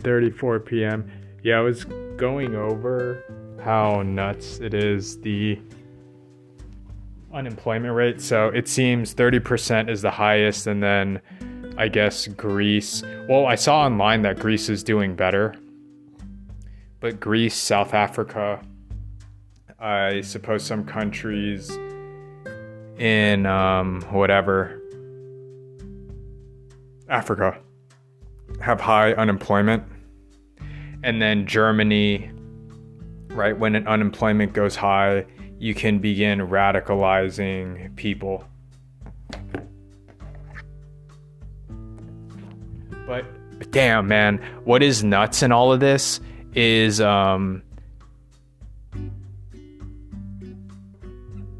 9:34 p.m. Yeah, I was going over how nuts it is the unemployment rate. So it seems 30% is the highest and then I guess Greece. Well, I saw online that Greece is doing better. But Greece, South Africa, I suppose some countries in um, whatever Africa have high unemployment. And then Germany, right, when an unemployment goes high, you can begin radicalizing people. But damn, man, what is nuts in all of this is um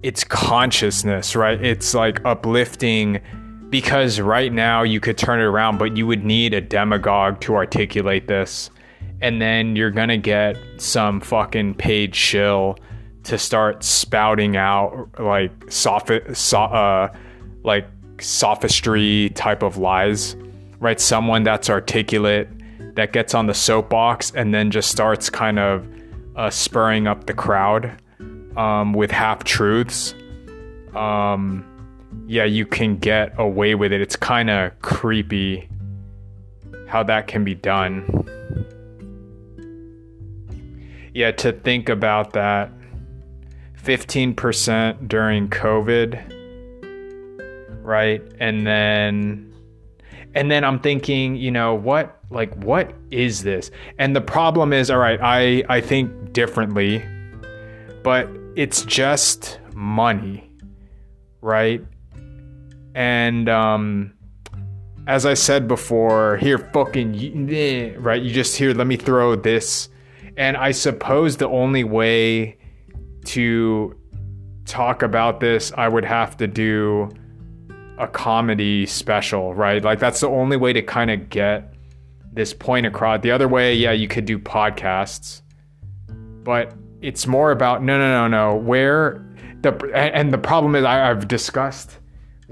it's consciousness, right? It's like uplifting because right now you could turn it around, but you would need a demagogue to articulate this. And then you're gonna get some fucking paid shill to start spouting out like sophi- so, uh, like sophistry type of lies, right? Someone that's articulate that gets on the soapbox and then just starts kind of uh, spurring up the crowd um, with half truths. Um, yeah, you can get away with it. It's kind of creepy how that can be done. Yeah, to think about that 15% during COVID, right? And then and then I'm thinking, you know, what like what is this? And the problem is, all right, I I think differently, but it's just money, right? And um as I said before, here fucking eh, right, you just hear let me throw this and I suppose the only way to talk about this, I would have to do a comedy special, right? Like that's the only way to kind of get this point across. The other way, yeah, you could do podcasts, but it's more about no, no, no, no. Where the and the problem is, I, have discussed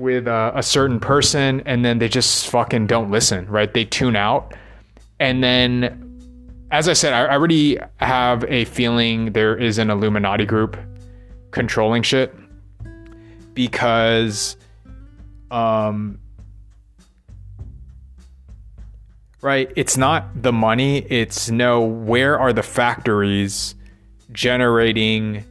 with a, a certain person, and then they just fucking don't listen, right? They tune out, and then as I said, I, I already have a feeling there is an Illuminati group controlling shit because um right it's not the money it's no where are the factories generating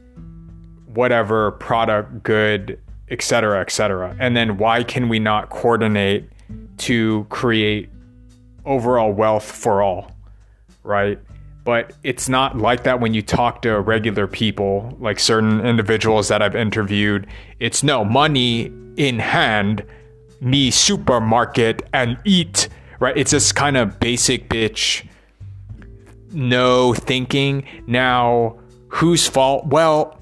whatever product good etc etc and then why can we not coordinate to create overall wealth for all right? But it's not like that when you talk to regular people, like certain individuals that I've interviewed. It's no money in hand, me supermarket and eat, right? It's just kind of basic bitch, no thinking. Now, whose fault? Well,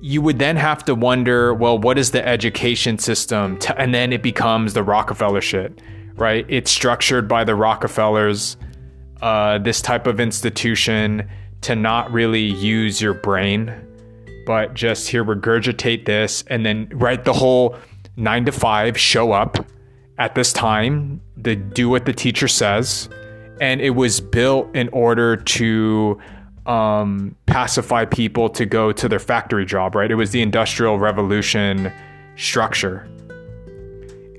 you would then have to wonder, well, what is the education system? and then it becomes the Rockefeller shit, right? It's structured by the Rockefellers uh, this type of institution to not really use your brain, but just here regurgitate this and then write the whole nine to five, show up at this time, to do what the teacher says. And it was built in order to um, pacify people to go to their factory job, right? It was the Industrial Revolution structure.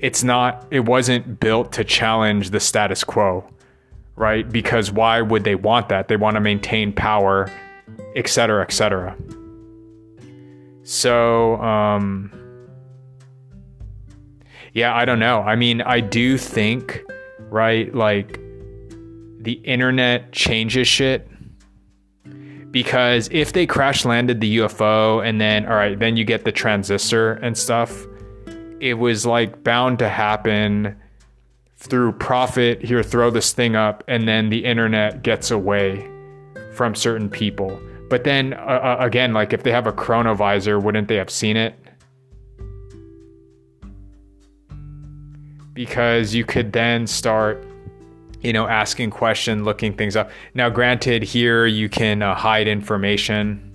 It's not, it wasn't built to challenge the status quo right? Because why would they want that? They want to maintain power, et cetera, et cetera. So, um, yeah, I don't know. I mean, I do think, right, like the internet changes shit. Because if they crash landed the UFO and then, all right, then you get the transistor and stuff, it was like bound to happen through profit, here, throw this thing up, and then the internet gets away from certain people. But then uh, uh, again, like if they have a chronovisor, wouldn't they have seen it? Because you could then start, you know, asking questions, looking things up. Now, granted, here you can uh, hide information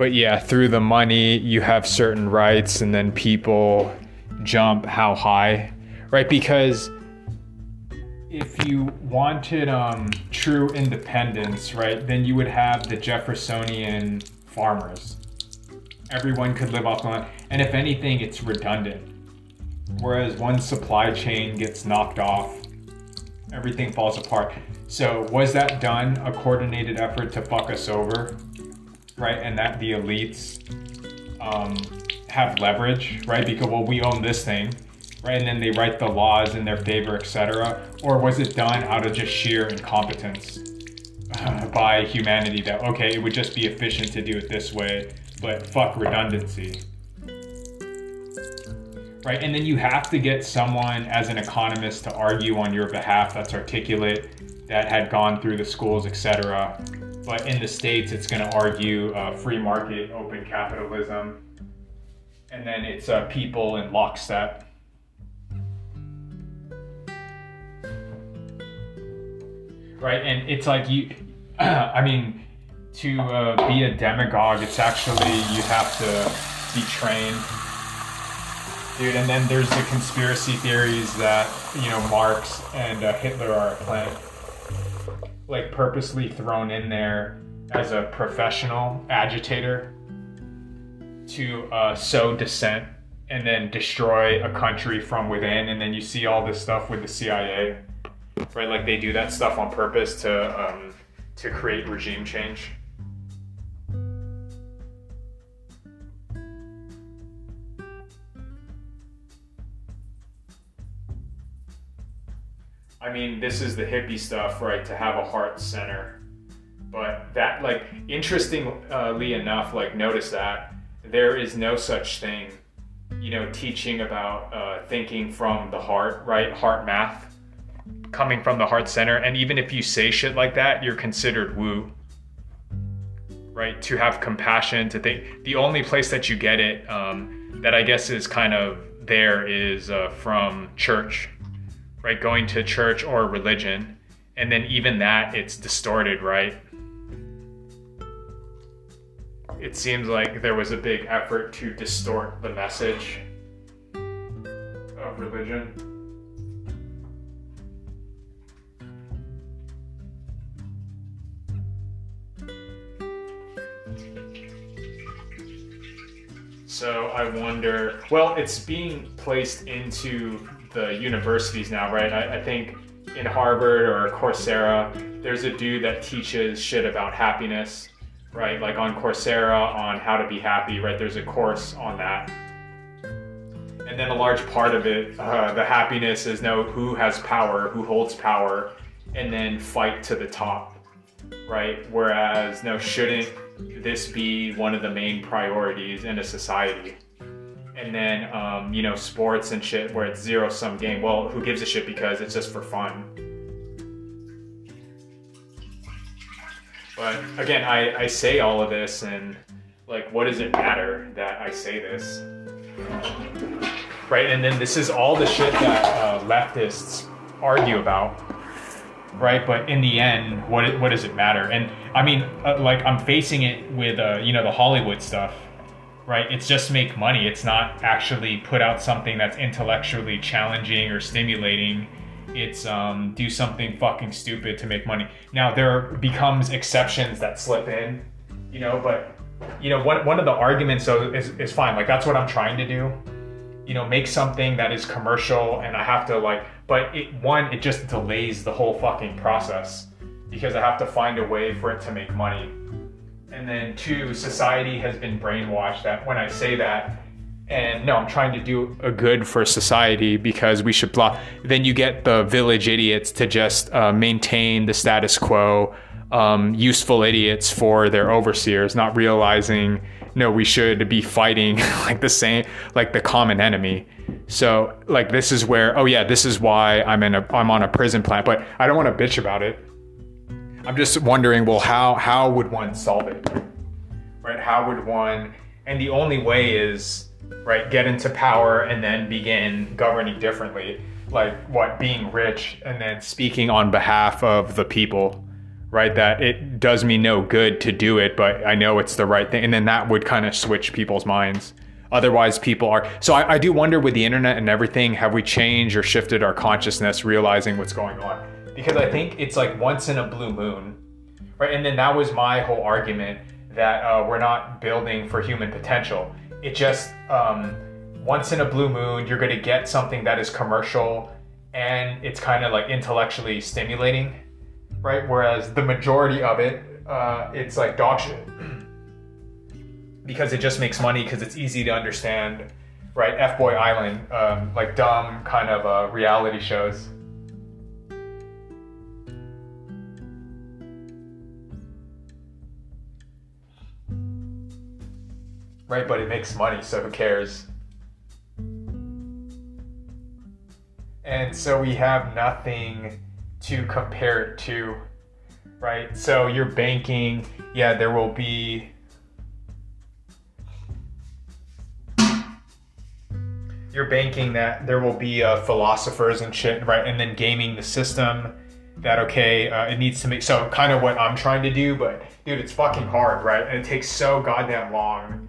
but yeah, through the money, you have certain rights, and then people jump how high, right? Because if you wanted um, true independence, right, then you would have the Jeffersonian farmers. Everyone could live off the land, and if anything, it's redundant. Whereas one supply chain gets knocked off, everything falls apart. So was that done a coordinated effort to fuck us over, right? And that the elites um, have leverage, right? Because well, we own this thing? Right, and then they write the laws in their favor, etc. Or was it done out of just sheer incompetence uh, by humanity that okay, it would just be efficient to do it this way, but fuck redundancy. Right, and then you have to get someone as an economist to argue on your behalf that's articulate, that had gone through the schools, etc. But in the states, it's going to argue uh, free market, open capitalism, and then it's uh, people in lockstep right? And it's like you, I mean, to uh, be a demagogue, it's actually you have to be trained, dude. And then there's the conspiracy theories that you know Marx and uh, Hitler are playing, like purposely thrown in there as a professional agitator to uh, sow dissent and then destroy a country from within. And then you see all this stuff with the CIA right? Like they do that stuff on purpose to um, to create regime change. I mean, this is the hippie stuff, right? To have a heart center, but that, like, interestingly enough, like, notice that there is no such thing, you know, teaching about uh, thinking from the heart, right? HeartMath coming from the heart center. And even if you say shit like that, you're considered woo. Right? To have compassion, to think. The only place that you get it, um, that I guess is kind of there, is uh, from church, right? Going to church or religion. And then even that, it's distorted, right? It seems like there was a big effort to distort the message of religion. So I wonder, well, it's being placed into the universities now, right? I, I, think in Harvard or Coursera, there's a dude that teaches shit about happiness, right? Like on Coursera on how to be happy, right? There's a course on that. And then a large part of it, uh, the happiness is know who has power, who holds power, and then fight to the top, right? Whereas, no, shouldn't this be one of the main priorities in a society? And then, um, you know, sports and shit where it's zero sum game. Well, who gives a shit because it's just for fun. But again, I, I say all of this and like, what does it matter that I say this? Right? And then this is all the shit that uh, leftists argue about right? But in the end, what what does it matter? And I mean, uh, like I'm facing it with uh, you know the Hollywood stuff, right? It's just make money. It's not actually put out something that's intellectually challenging or stimulating. It's um, do something fucking stupid to make money. Now there becomes exceptions that slip in, you know, but you know one one of the arguments though is is fine. Like that's what I'm trying to do. You know, make something that is commercial, and I have to like but it one it just delays the whole fucking process because I have to find a way for it to make money. And then two, society has been brainwashed that when I say that, and no, I'm trying to do a good for society because we should blah. Then you get the village idiots to just uh, maintain the status quo, um, useful idiots for their overseers, not realizing no, we should be fighting like the same, like the common enemy. So like this is where oh yeah, this is why I'm in a I'm on a prison planet, but I don't want to bitch about it. I'm just wondering, well, how how would one solve it? Right? How would one and the only way is right, get into power and then begin governing differently. Like what being rich and then speaking on behalf of the people right? That it does me no good to do it, but I know it's the right thing. And then that would kind of switch people's minds. Otherwise, people are. So I, I do wonder with the internet and everything, have we changed or shifted our consciousness, realizing what's going on? Because I think it's like once in a blue moon, right? And then that was my whole argument that uh, we're not building for human potential. It just, um, once in a blue moon, you're going to get something that is commercial and it's kind of like intellectually stimulating, right? Whereas the majority of it, uh, it's like dog shit because it just makes money because it's easy to understand, right? F Boy Island, um, like dumb kind of uh, reality shows. Right, but it makes money, so who cares? And so we have nothing to compare it to, right? So you're banking, yeah, there will be you're banking that there will be uh, philosophers and shit, right? And then gaming the system that okay, uh, it needs to make so kind of what I'm trying to do, but dude, it's fucking hard, right? And it takes so goddamn long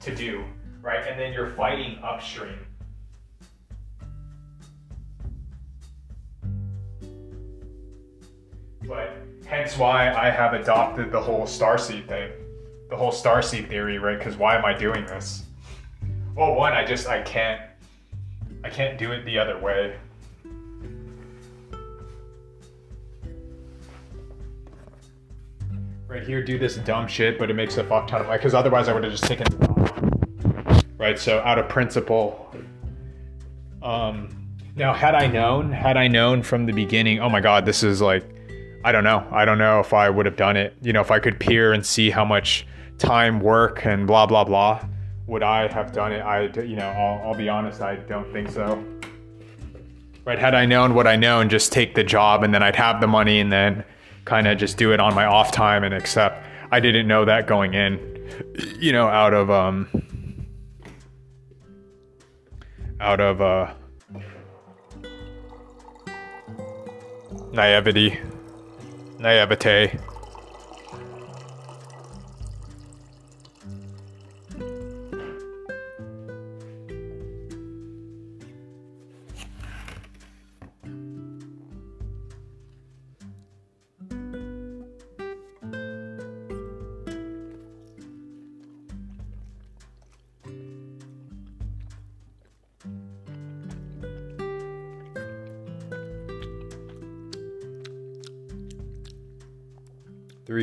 to do, right? And then you're fighting upstream. But hence why I have adopted the whole starseed thing, the whole starseed theory, right? Because why am I doing this? Well, one, I just I can't I can't do it the other way. Right here, do this dumb shit, but it makes a fuck ton of money. Because otherwise, I would have just taken. Right, so out of principle. Um, now, had I known, had I known from the beginning, oh my god, this is like, I don't know. I don't know if I would have done it. You know, if I could peer and see how much time, work, and blah blah blah would I have done it? I, you know, I'll, I'll be honest, I don't think so. Right? Had I known what I know and just take the job and then I'd have the money and then kind of just do it on my off time and accept. I didn't know that going in, you know, out of, um, out of, uh, naivety, naivete.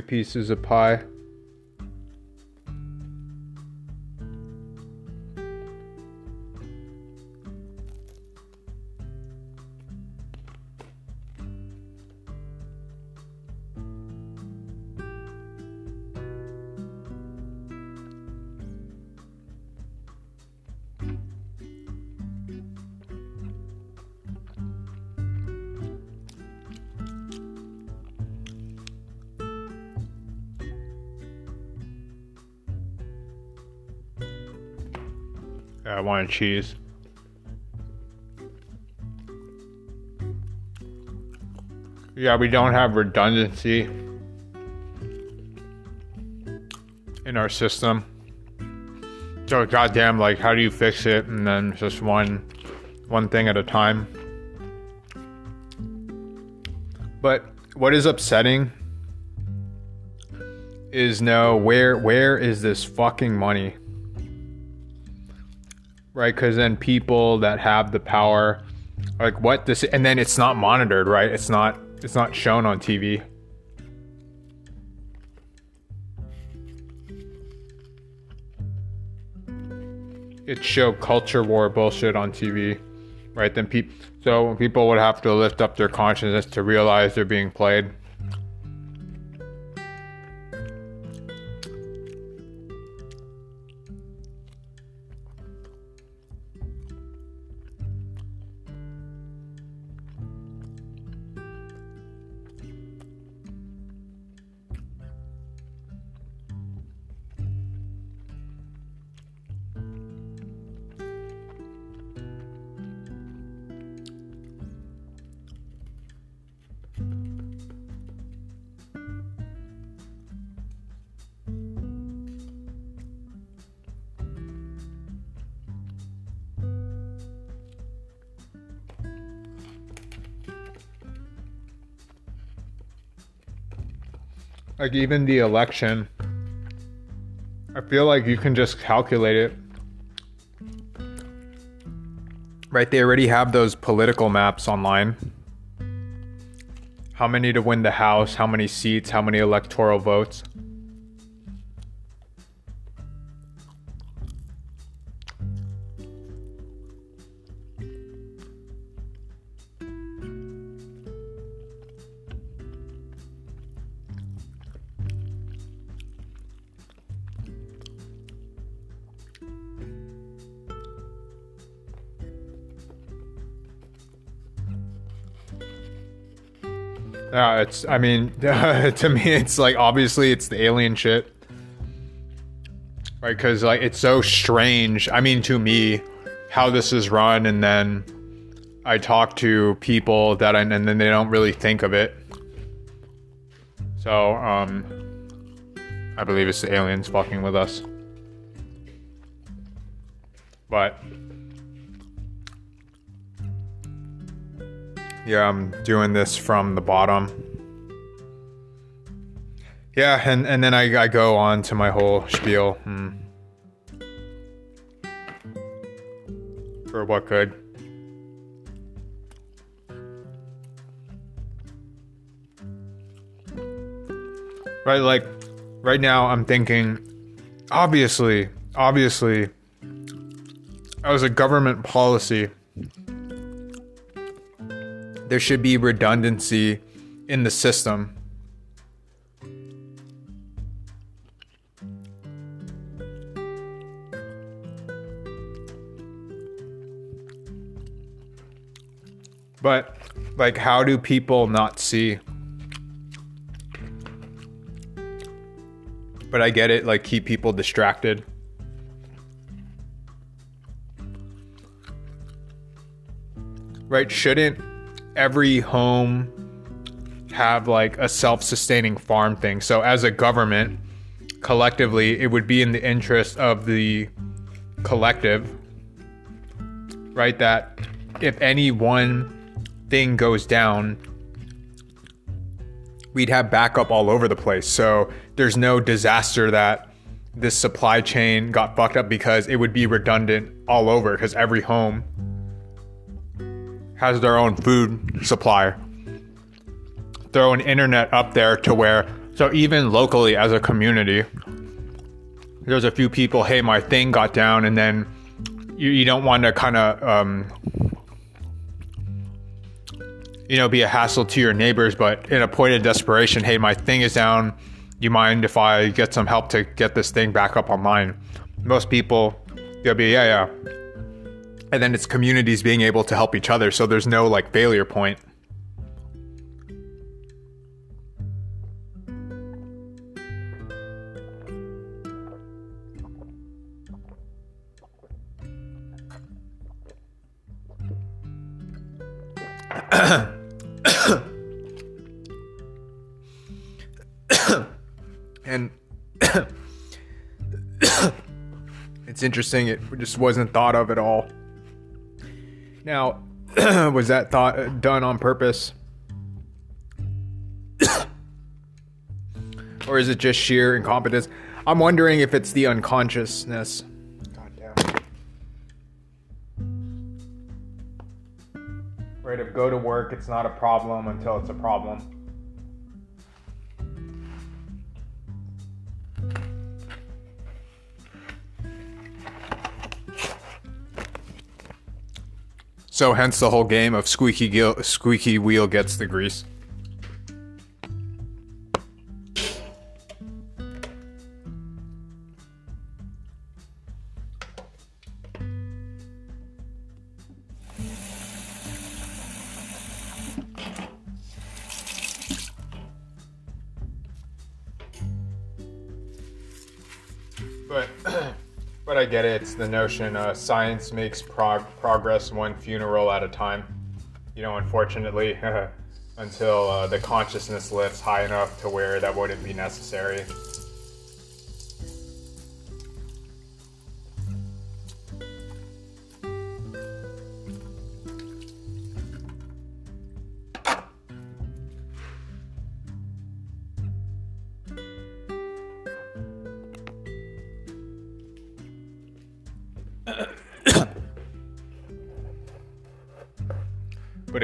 Pieces of pie. Uh, I wanted cheese. Yeah, we don't have redundancy in our system. So goddamn, like, how do you fix it? And then just one, one thing at a time. But what is upsetting is no where where is this fucking money? Right? Because then people that have the power, like what this, and then it's not monitored, right? It's not it's not shown on TV. It show culture war bullshit on TV, right? Then people, so people would have to lift up their consciousness to realize they're being played. Like even the election, I feel like you can just calculate it. Right, they already have those political maps online. How many to win the House, how many seats, how many electoral votes. Yeah, it's. I mean, to me, it's like obviously it's the alien shit, right? Because like it's so strange. I mean, to me, how this is run, and then I talk to people that, I, and then they don't really think of it. So, um, I believe it's the aliens fucking with us, but. Yeah, I'm doing this from the bottom. Yeah, and, and then I, I go on to my whole spiel. Hmm. For what good? Right, like, right now I'm thinking, obviously, obviously, as a government policy, there should be redundancy in the system. But, like, how do people not see? But I get it, like, keep people distracted. Right? Shouldn't every home have like a self-sustaining farm thing. So as a government, collectively, it would be in the interest of the collective, right? That if any one thing goes down, we'd have backup all over the place. So there's no disaster that this supply chain got fucked up because it would be redundant all over because every home has their own food supply. Throw an internet up there to where, so even locally as a community, there's a few people, hey, my thing got down, and then you, you don't want to kind of, um, you know, be a hassle to your neighbors, but in a point of desperation, hey, my thing is down. You mind if I get some help to get this thing back up online? Most people, they'll be, yeah, yeah and then it's communities being able to help each other so there's no like failure point. And it's interesting it just wasn't thought of at all now, was that thought uh, done on purpose? or is it just sheer incompetence? I'm wondering if it's the unconsciousness. God damn. Right, if go to work, it's not a problem until it's a problem. So hence the whole game of squeaky gil- squeaky wheel gets the grease. I get it. It's the notion uh, science makes prog- progress one funeral at a time. You know, unfortunately, until uh, the consciousness lifts high enough to where that wouldn't be necessary.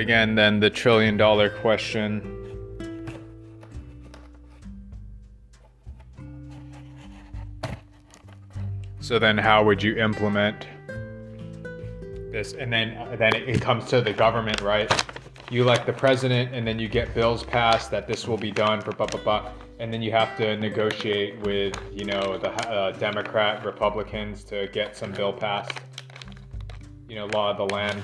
Again, then the trillion dollar question. So then, how would you implement this? And then, then it comes to the government, right? You elect the president, and then you get bills passed that this will be done for blah blah blah, and then you have to negotiate with you know the uh, Democrat Republicans to get some bill passed. You know, law of the land.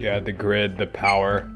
Yeah, the grid, the power.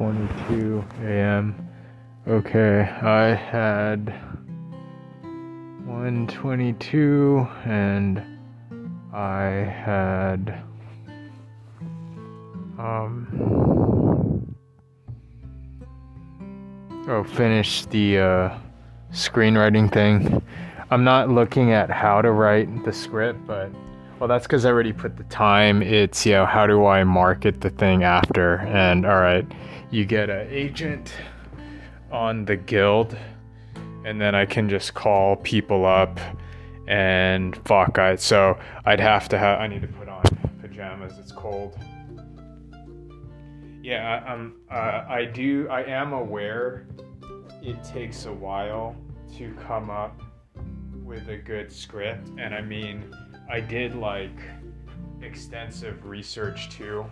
22 a.m. Okay, I had 122 and I had um oh finished the uh, screenwriting thing. I'm not looking at how to write the script, but well, that's because I already put the time. It's, you know, how do I market the thing after? And all right, you get an agent on the guild, and then I can just call people up and fuck. I, so I'd have to have, I need to put on pajamas. It's cold. Yeah, I, I'm, uh, I do, I am aware it takes a while to come up with a good script. And I mean, I did like extensive research too.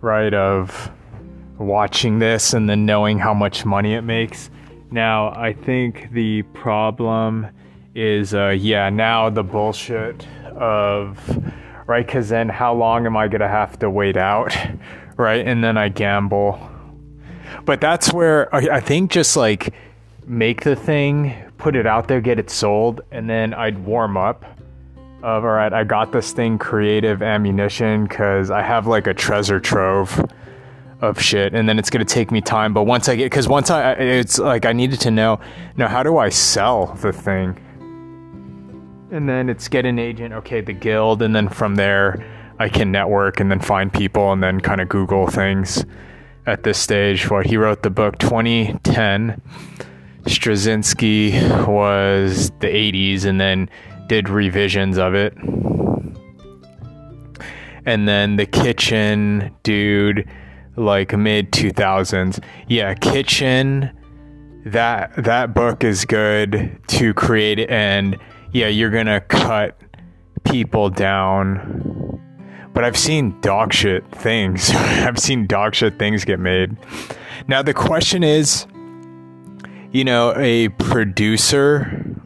Right, of watching this and then knowing how much money it makes. Now, I think the problem is, uh, yeah, now the bullshit of, right, because then how long am I going to have to wait out, right? And then I gamble. But that's where I, I think just like make the thing, put it out there, get it sold, and then I'd warm up of all right, I got this thing creative ammunition because I have like a treasure trove of shit, and then it's gonna take me time. But once I get, because once I, it's like I needed to know, now how do I sell the thing? And then it's get an agent, okay, the guild, and then from there I can network and then find people and then kind of Google things. At this stage, what he wrote the book 2010 Straczynski was the 80s and then did revisions of it. And then the kitchen dude like mid 2000s. Yeah, kitchen that that book is good to create and yeah, you're to cut people down. But I've seen dog shit things. I've seen dog shit things get made. Now the question is you know, a producer.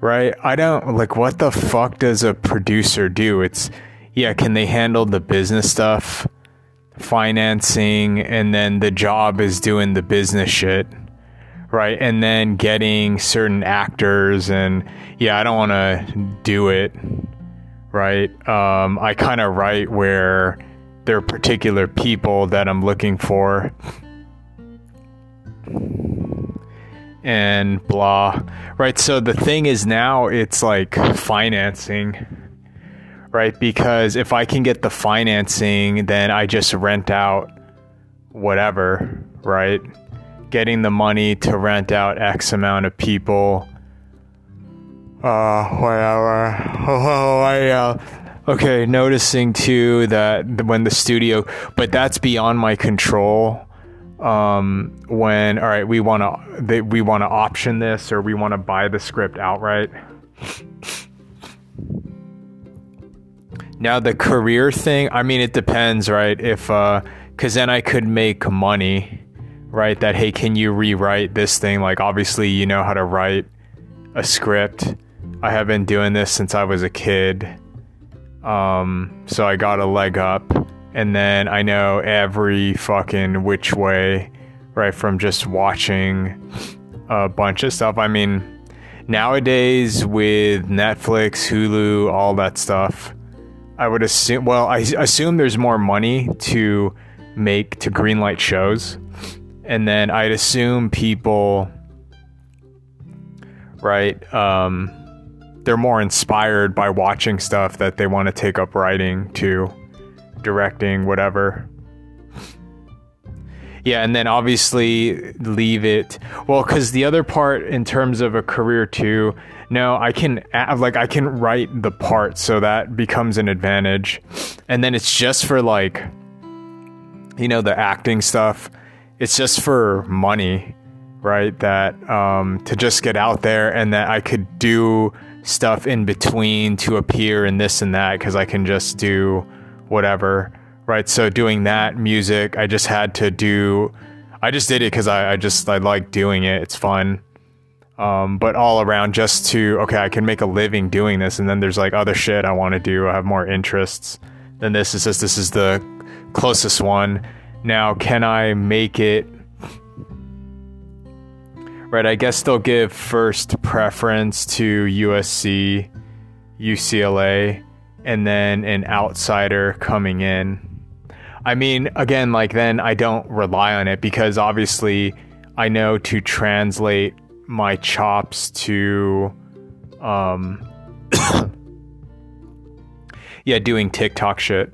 Right? I don't like what the fuck does a producer do? It's yeah, can they handle the business stuff, financing, and then the job is doing the business shit, right? And then getting certain actors, and yeah, I don't want to do it, right? Um, I kind of write where there are particular people that I'm looking for and blah. Right. So the thing is now it's like financing. Right. Because if I can get the financing, then I just rent out whatever. Right. Getting the money to rent out X amount of people. Uh, whatever. Oh, I, Okay, noticing too that when the studio, but that's beyond my control. Um, when all right, we want to we want to option this or we want to buy the script outright. Now the career thing, I mean, it depends, right? If uh, because then I could make money, right? That, hey, can you rewrite this thing? Like, obviously, you know how to write a script. I have been doing this since I was a kid. Um, so I got a leg up. And then I know every fucking which way, right? From just watching a bunch of stuff. I mean, nowadays with Netflix, Hulu, all that stuff, I would assume, well, I assume there's more money to make to greenlight shows. And then I'd assume people, right, um, they're more inspired by watching stuff that they want to take up writing to directing, whatever. Yeah, and then obviously leave it. Well, because the other part in terms of a career too, no, I can like I can write the part, so that becomes an advantage, and then it's just for like, you know, the acting stuff. It's just for money, right? That um, to just get out there, and that I could do stuff in between to appear in this and that because I can just do whatever, right? So doing that music, I just had to do. I just did it because I, I just I like doing it. It's fun. Um, but all around just to okay, I can make a living doing this, and then there's like other shit I want to do. I have more interests than this. It's just this is the closest one. Now, can I make it? Right, I guess they'll give first preference to USC, UCLA, and then an outsider coming in. I mean, again, like then I don't rely on it because obviously I know to translate my chops to um yeah, doing TikTok shit.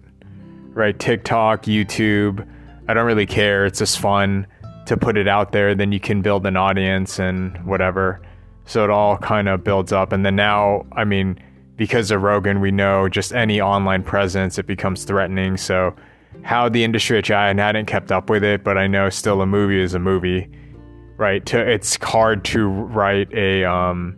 Right? TikTok, YouTube. I don't really care. It's just fun to put it out there. Then you can build an audience and whatever. So it all kind of builds up. And then now, I mean, because of Rogan, we know just any online presence, it becomes threatening. So how the industry, which I hadn't kept up with it, but I know still a movie is a movie right? To it's hard to write a um,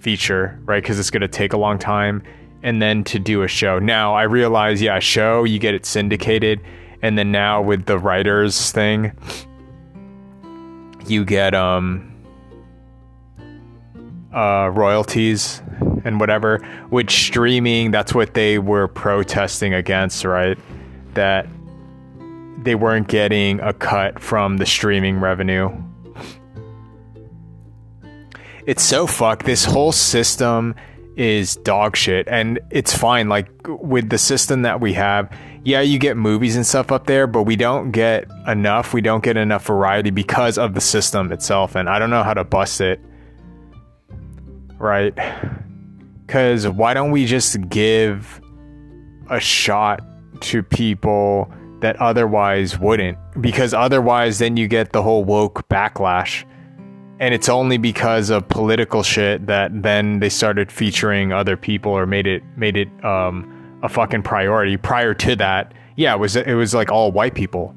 feature, right? Because it's going to take a long time, and then to do a show. Now I realize, yeah, show you get it syndicated, and then now with the writers thing, you get um uh, royalties and whatever. Which streaming, that's what they were protesting against, right? That they weren't getting a cut from the streaming revenue it's so fucked. This whole system is dog shit and it's fine like with the system that we have yeah you get movies and stuff up there but we don't get enough. We don't get enough variety because of the system itself and i don't know how to bust it right? Because why don't we just give a shot to people that otherwise wouldn't? Because otherwise then you get the whole woke backlash and it's only because of political shit that then they started featuring other people or made it made it um, a fucking priority. Prior to that, yeah, it was it was like all white people,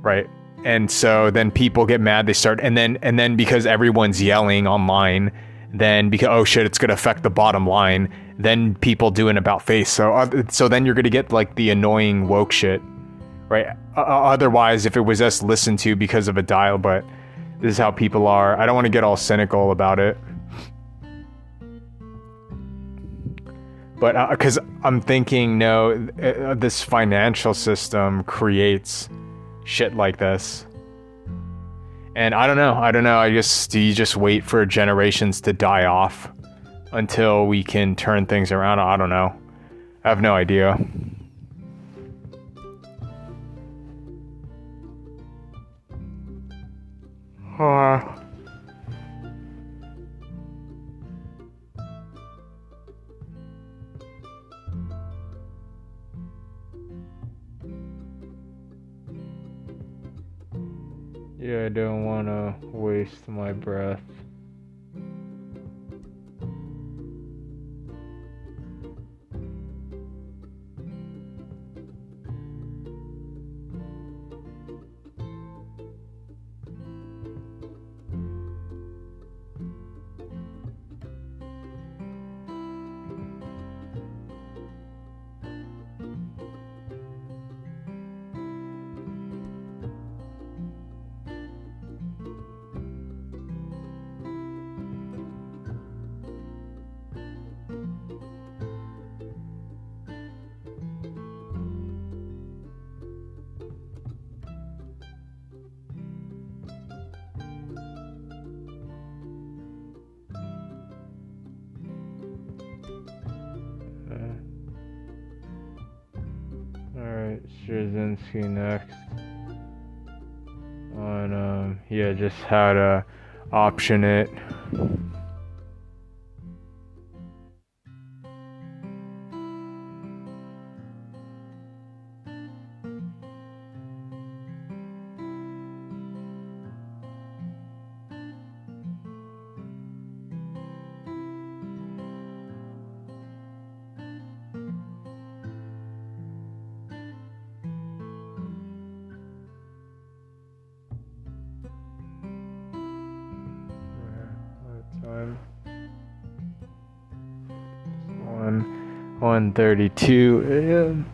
right? And so then people get mad. They start and then and then because everyone's yelling online, then because oh shit, it's gonna affect the bottom line. Then people do an about face. So uh, so then you're gonna get like the annoying woke shit, right? Uh, otherwise, if it was just listened to because of a dial, but this is how people are. I don't want to get all cynical about it. But because uh, I'm thinking, no, uh, this financial system creates shit like this. And I don't know. I don't know. I just, do you just wait for generations to die off until we can turn things around? I don't know. I have no idea. Uh, I don't want to waste my breath. Straczynski next on um yeah just how to option it. 32.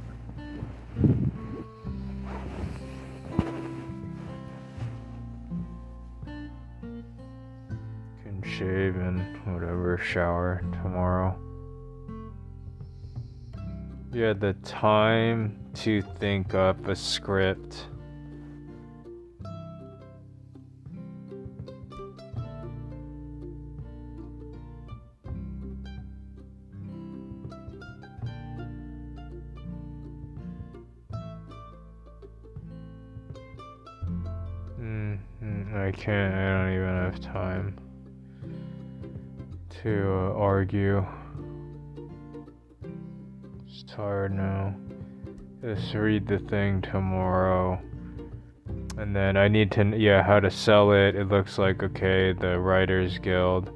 Can shave and whatever, shower tomorrow. You had the time to think up a script. Can't, I don't even have time to uh, argue. Just tired now. Just read the thing tomorrow. And then I need to, yeah, how to sell it. It looks like, okay, the Writers Guild.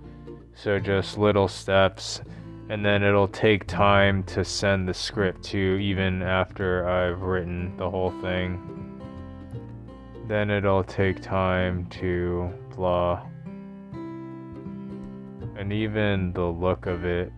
So just little steps. And then it'll take time to send the script to even after I've written the whole thing then it'll take time to blah. And even the look of it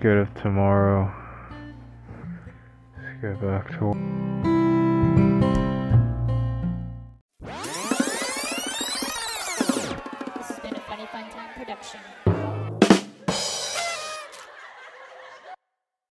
Get up tomorrow. Let's get back to